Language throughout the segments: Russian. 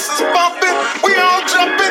bass is bumping, we all jumping.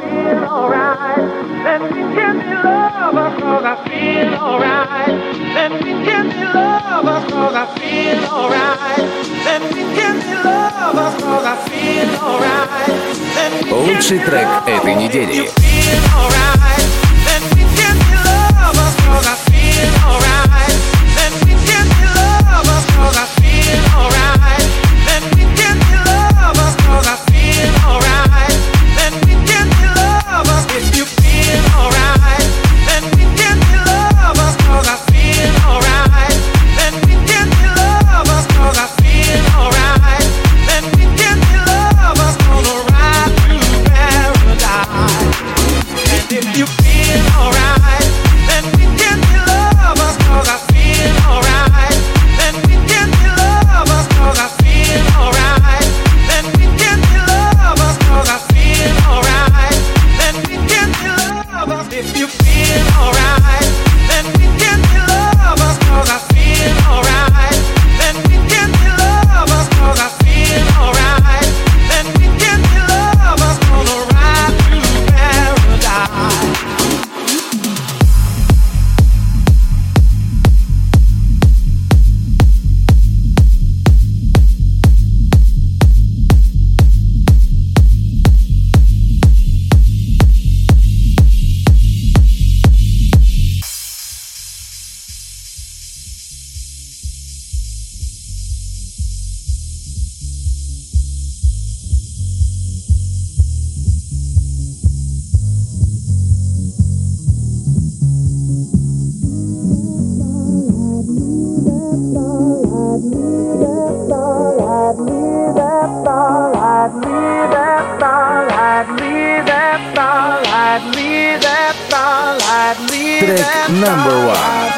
feel alright. Then we can be lovers, cause I feel alright. Then we can be lovers, cause I feel alright. Then we can be lovers, cause I feel alright. Лучший трек этой недели. You feel alright. Derek number one.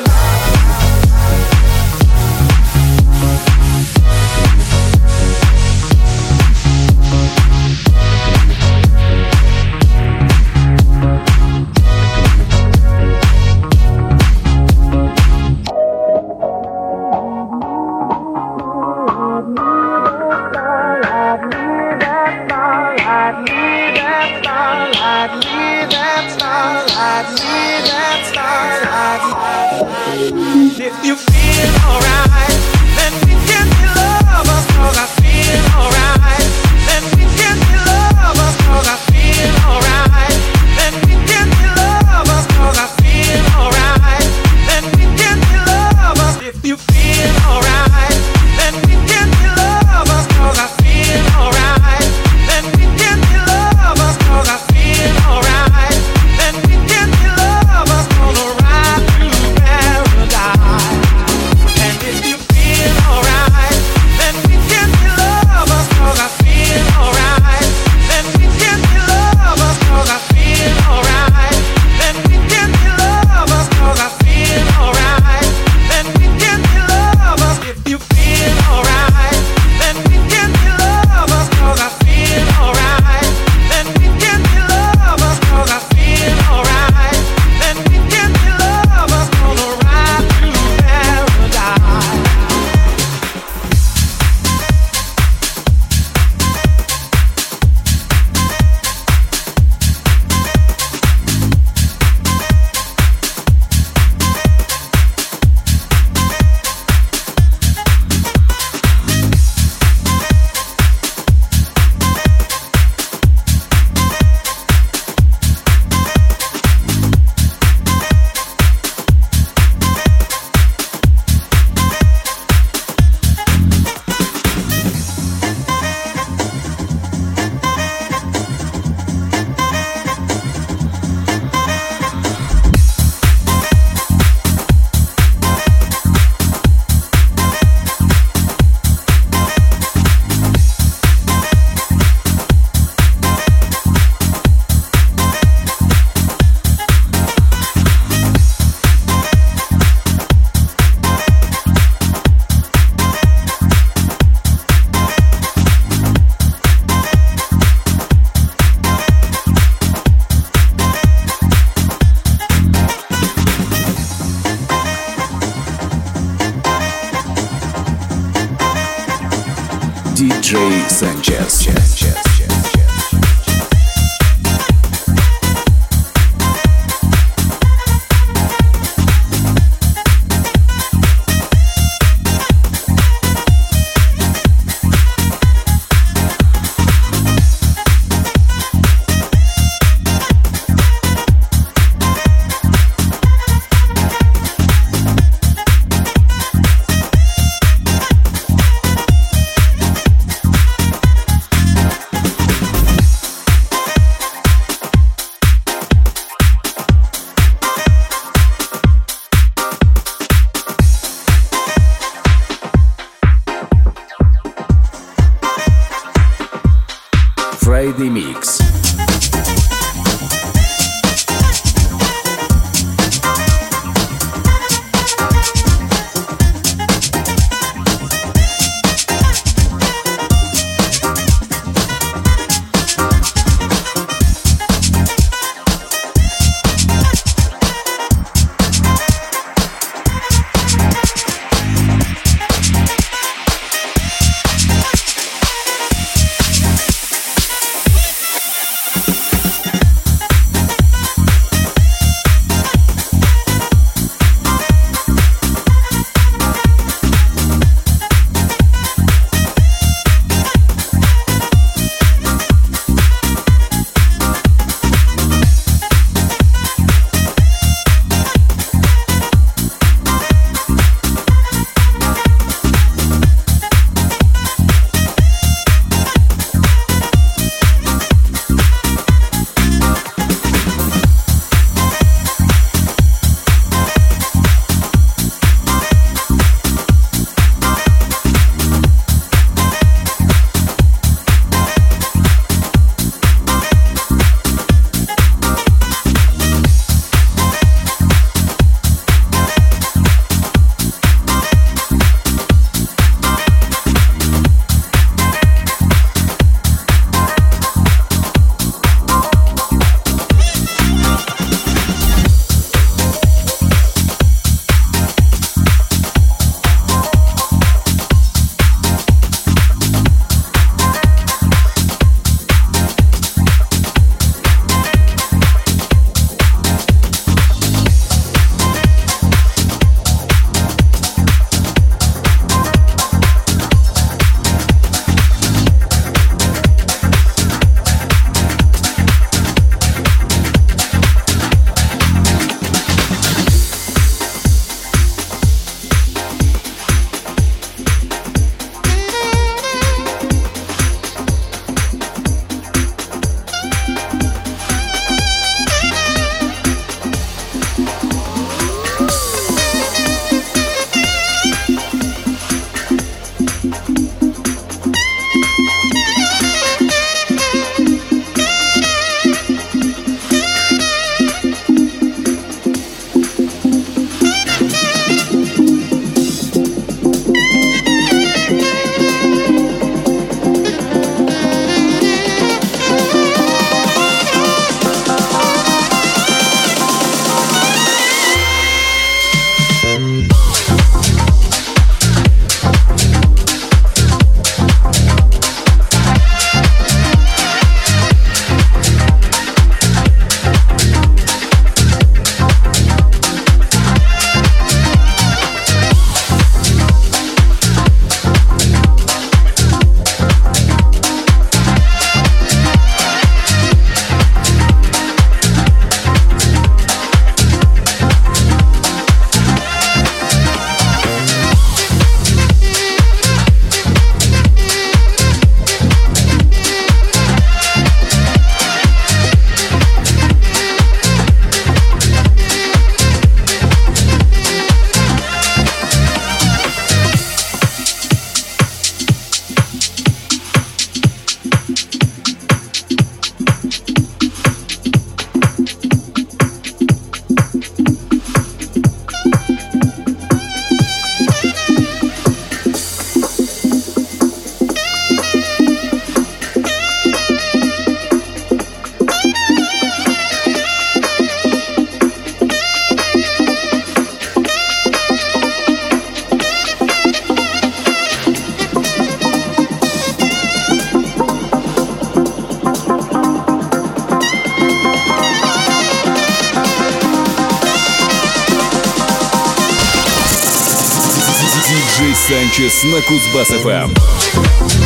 На Кузбасс-ФМ.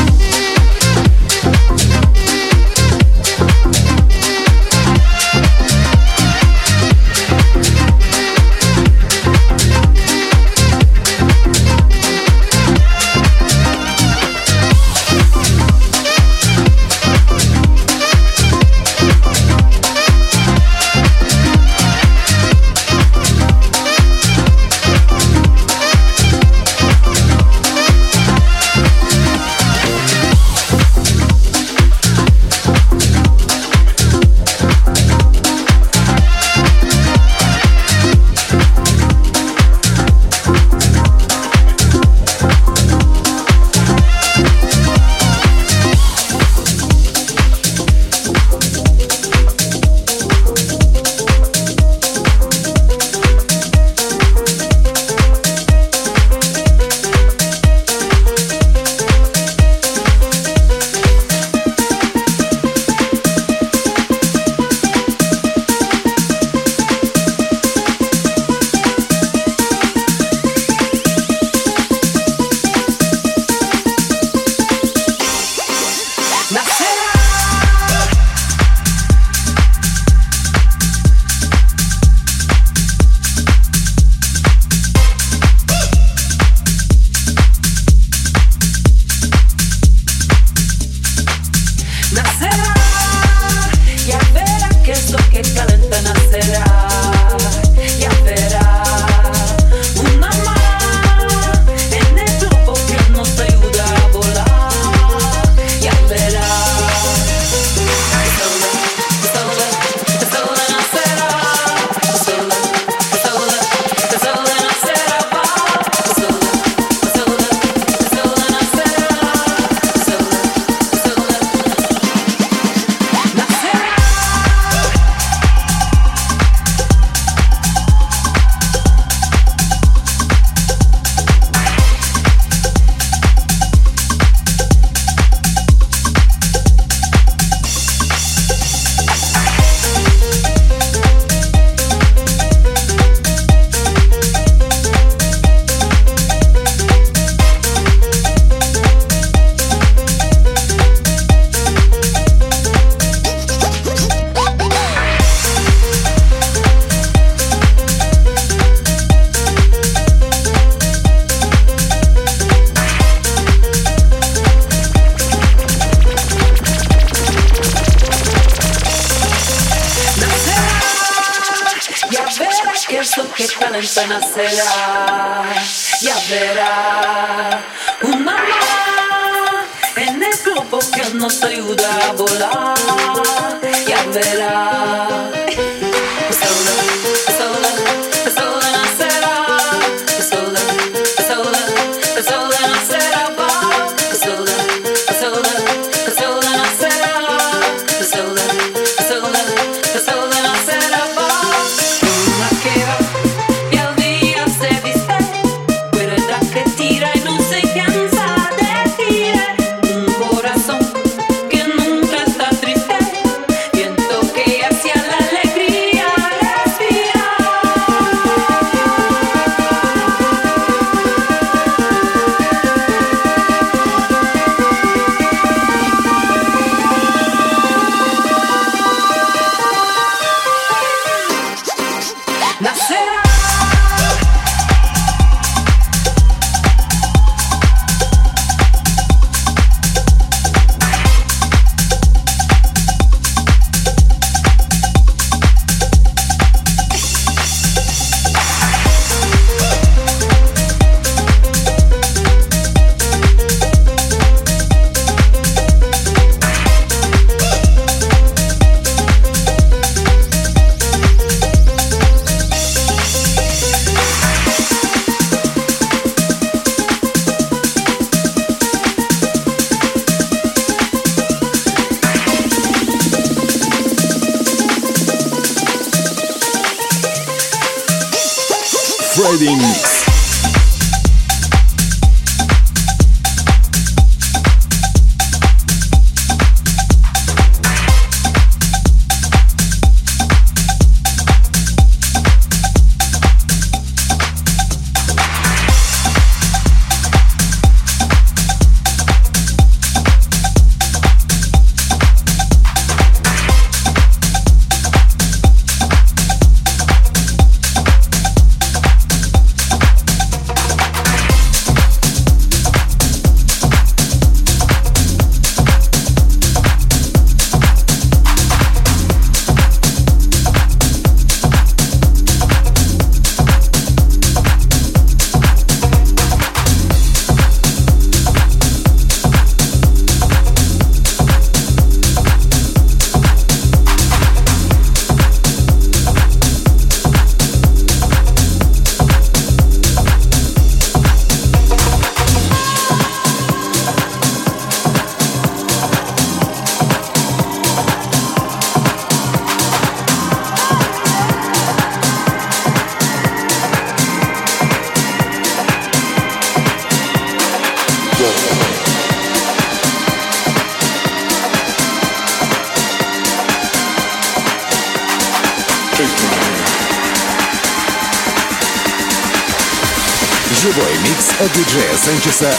Санчеса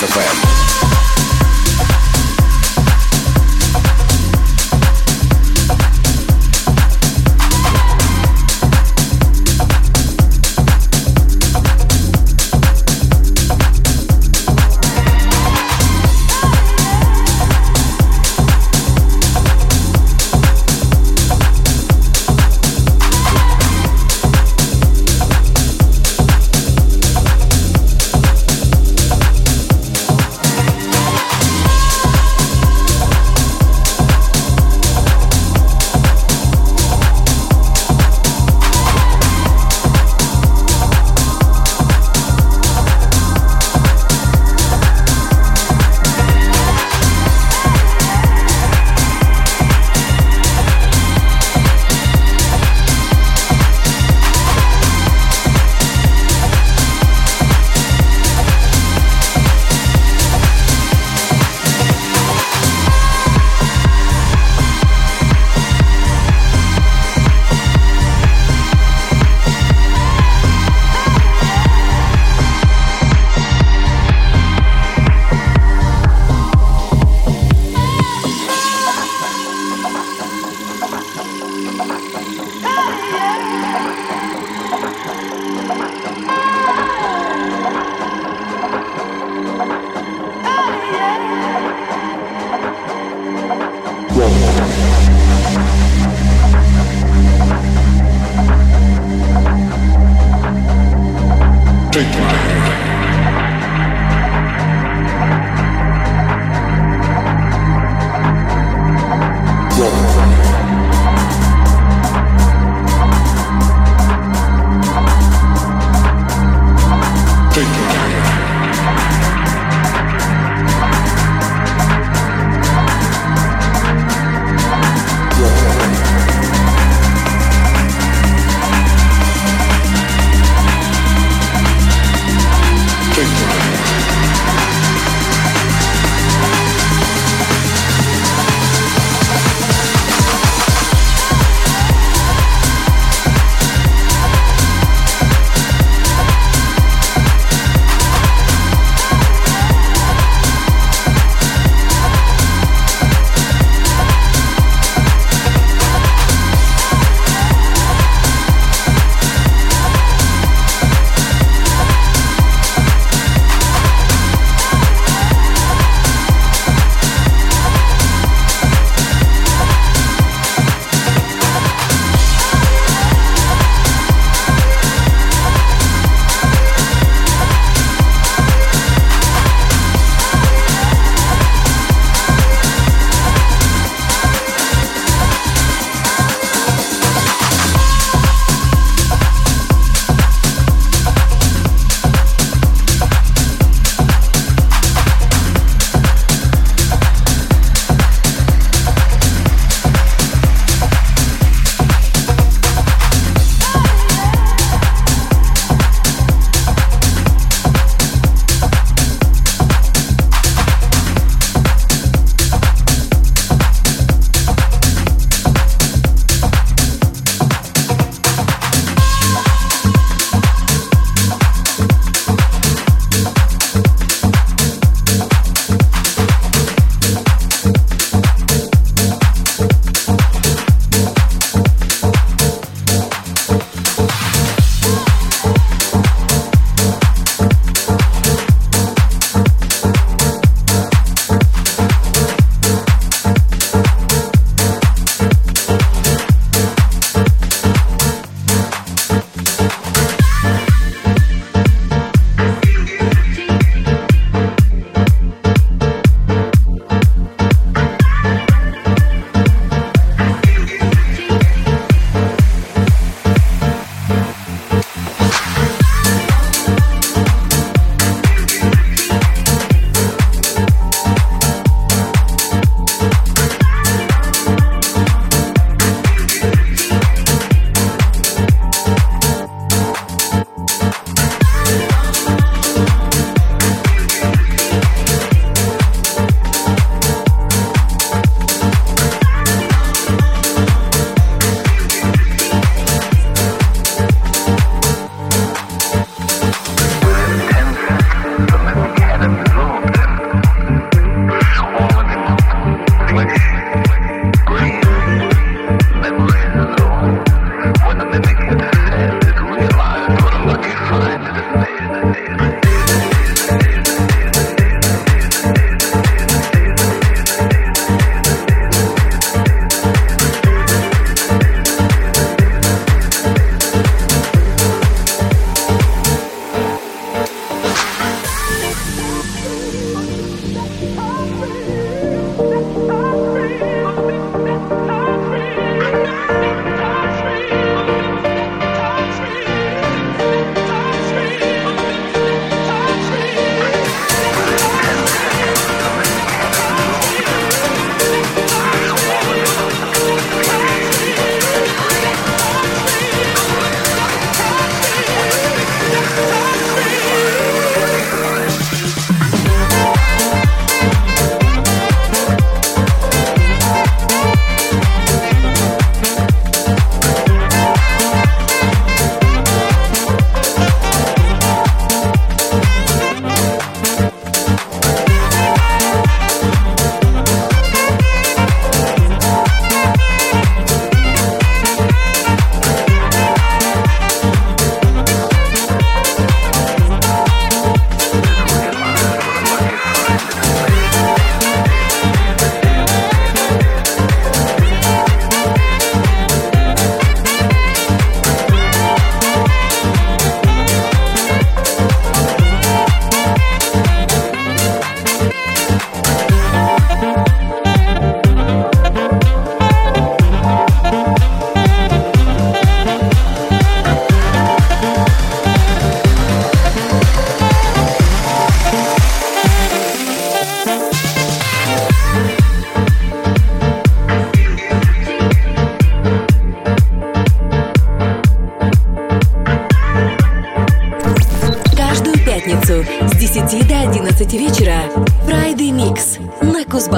на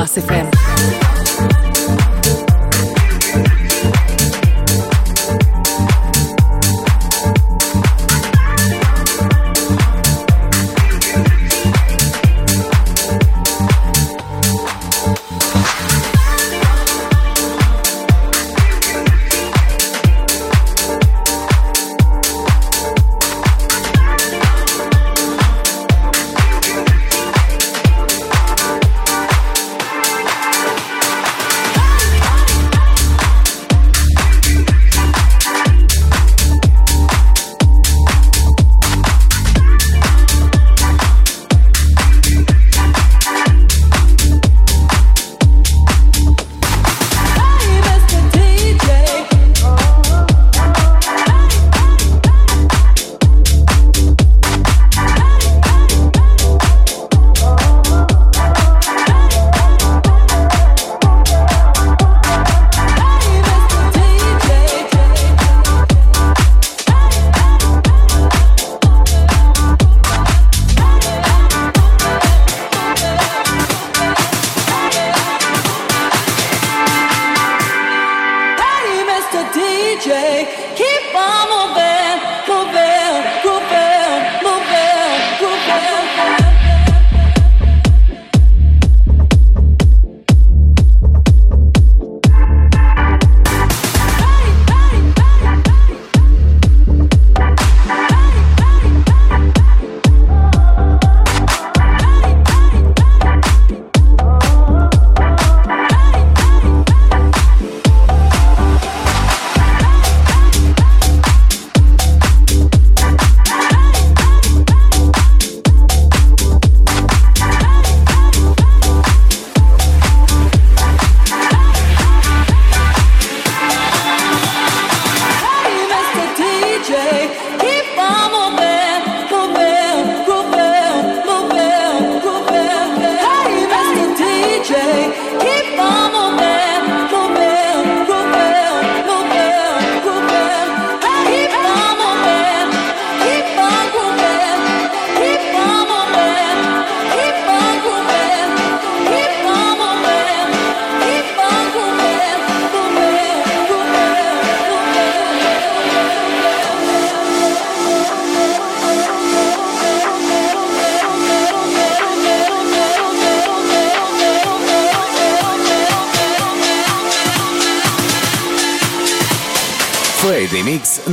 Plus FM.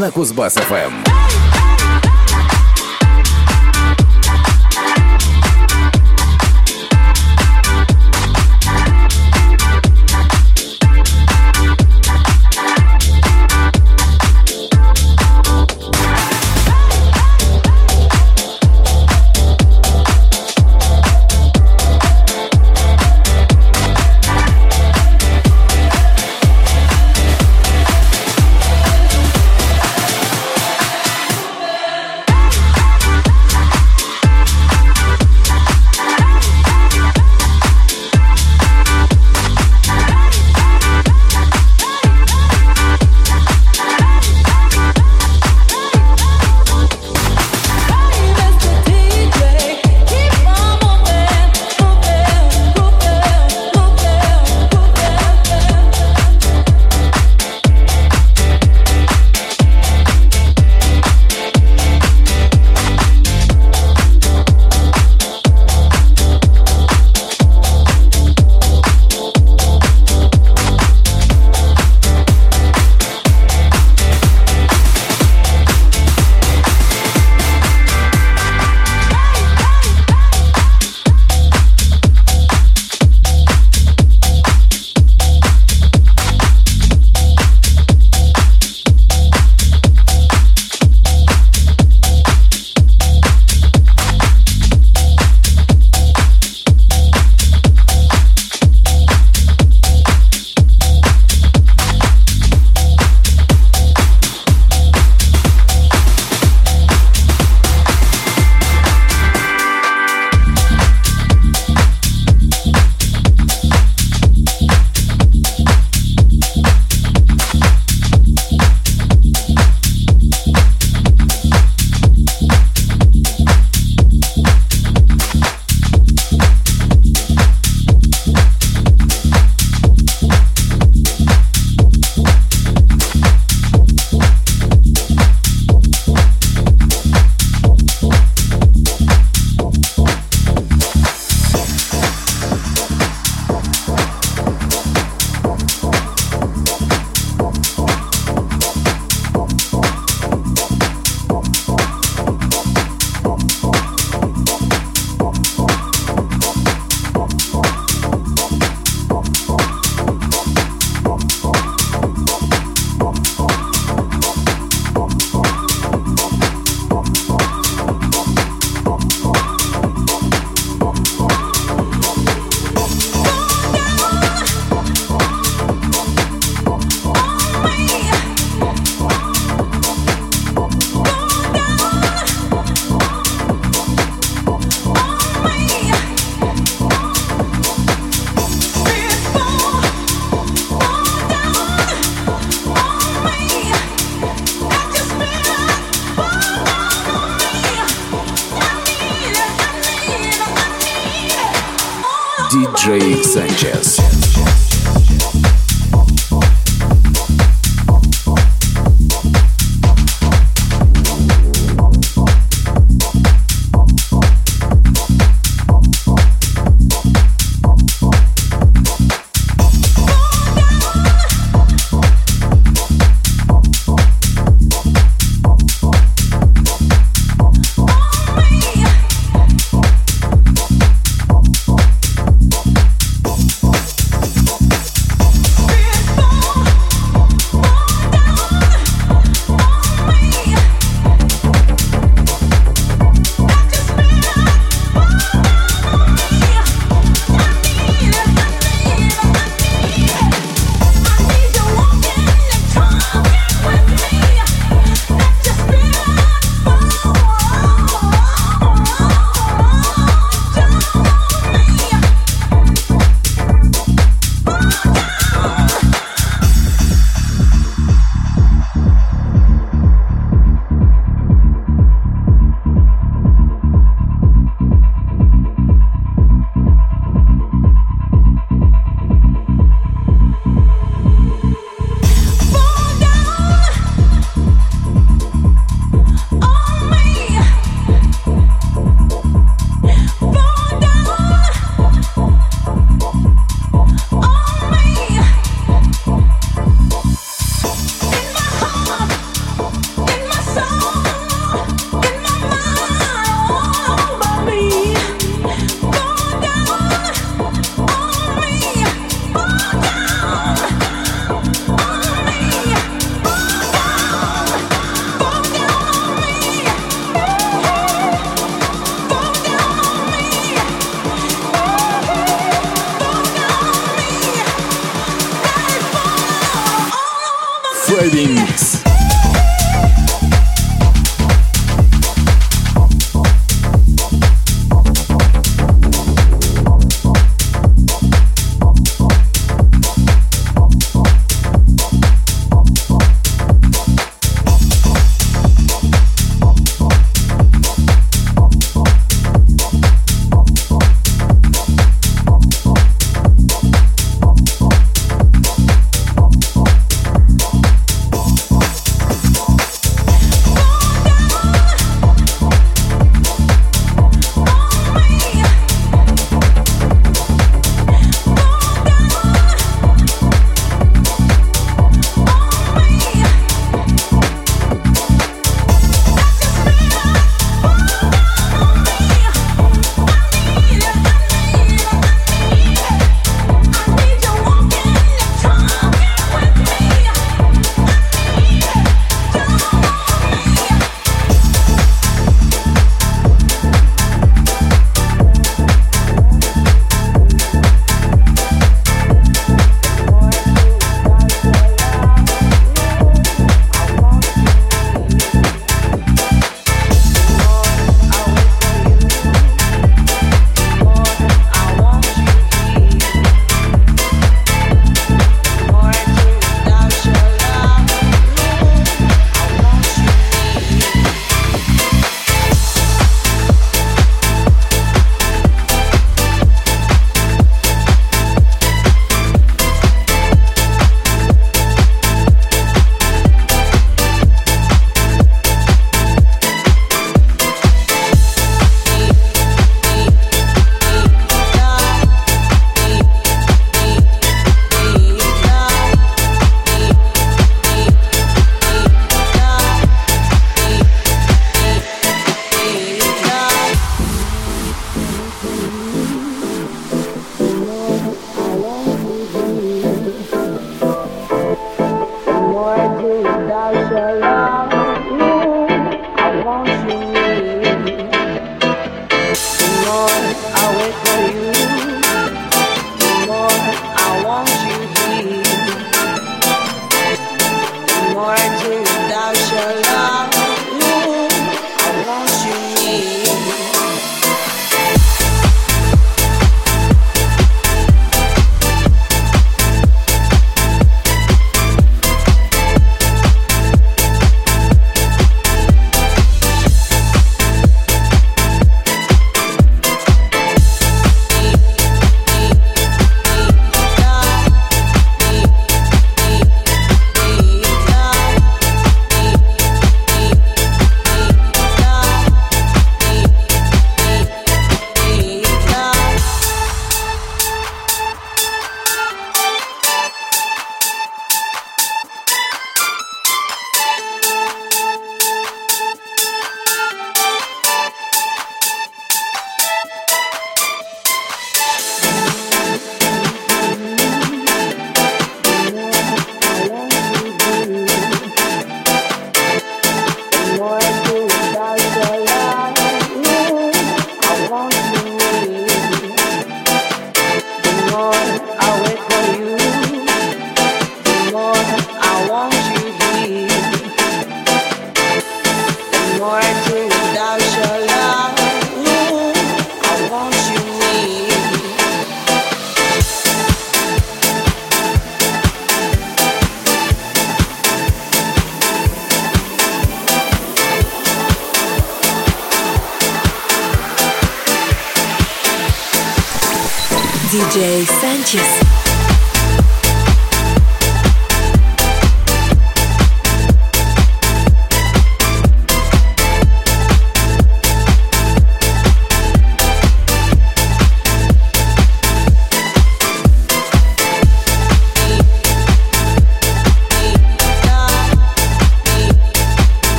На Кузбасс-ФМ.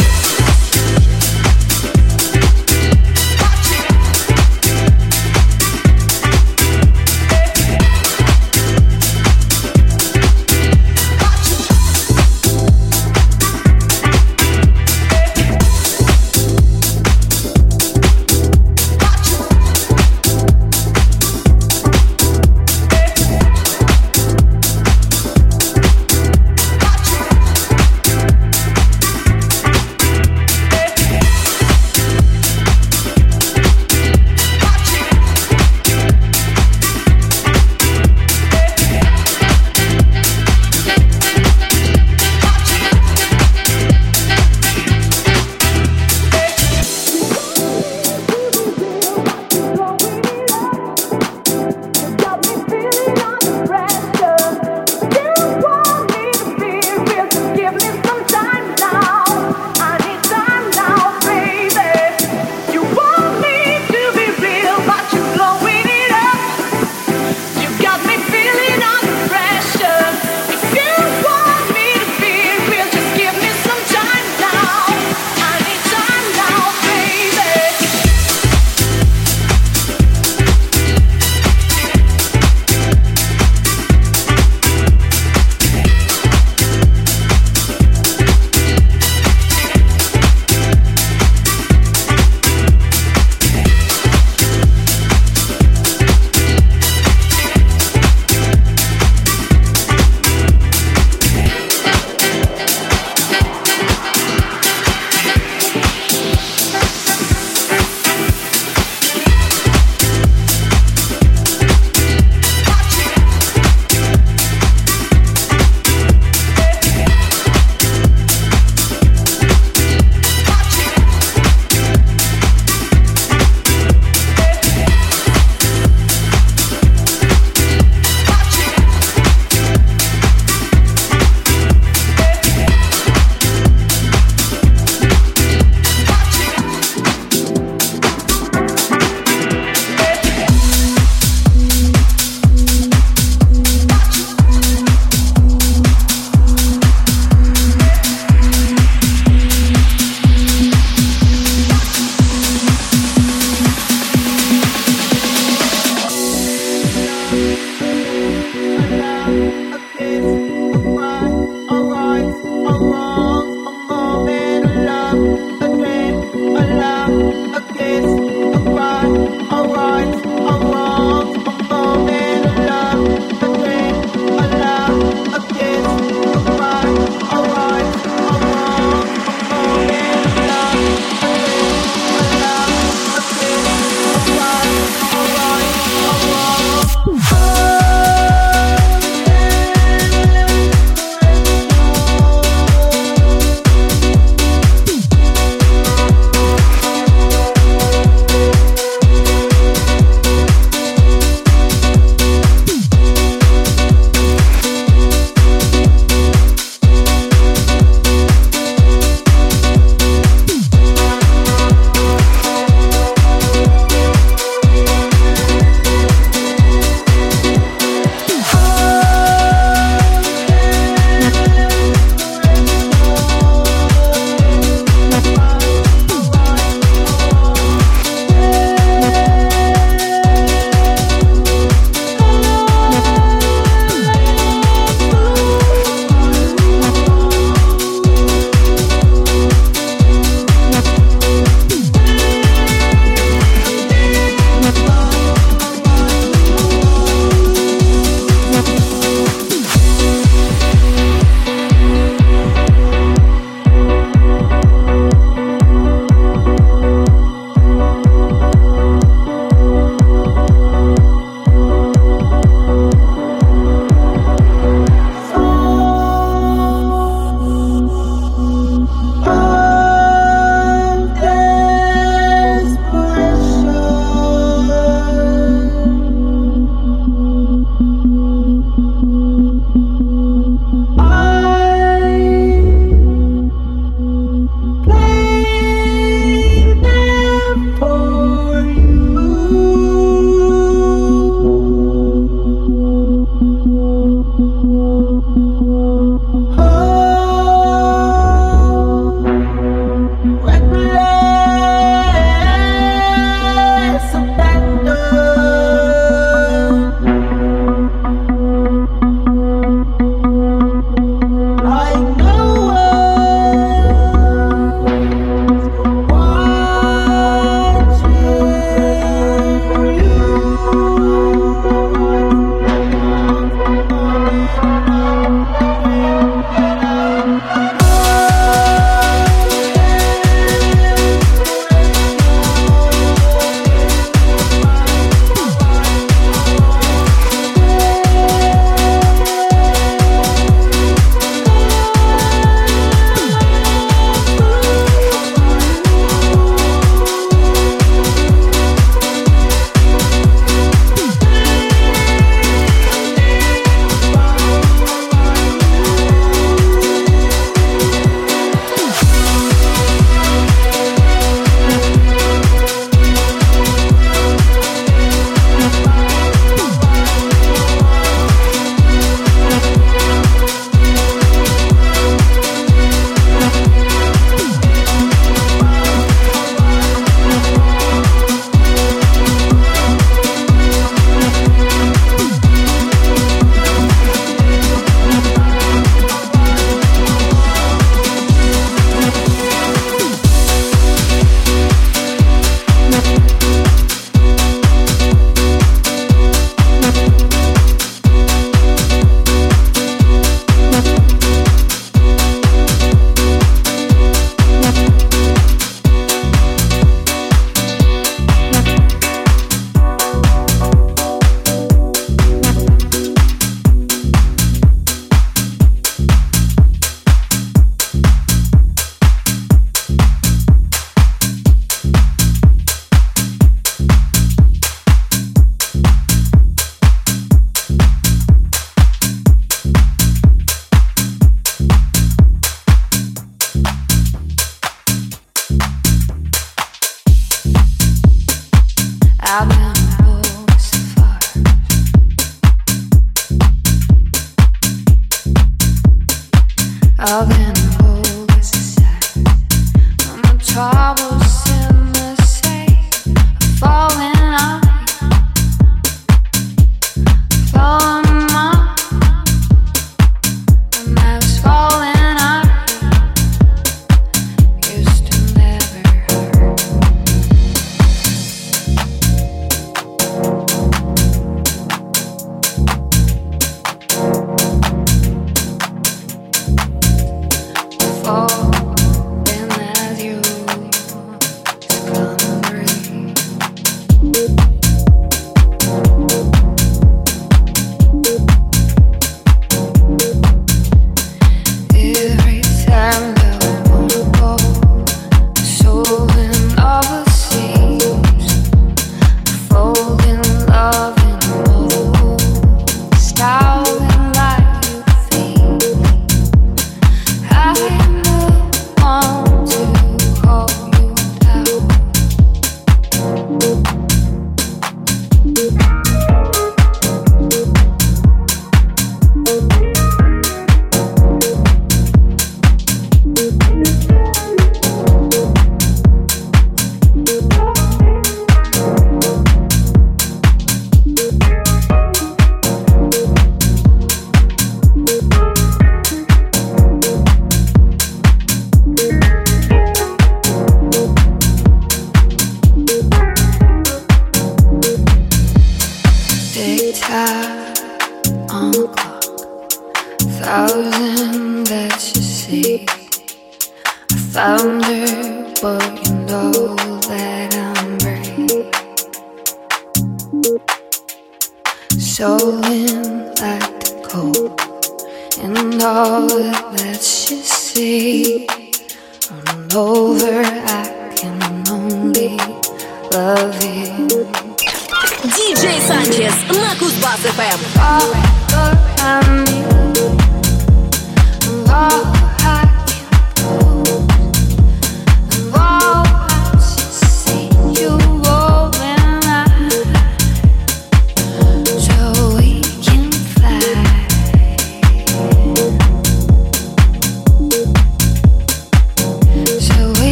Thank you.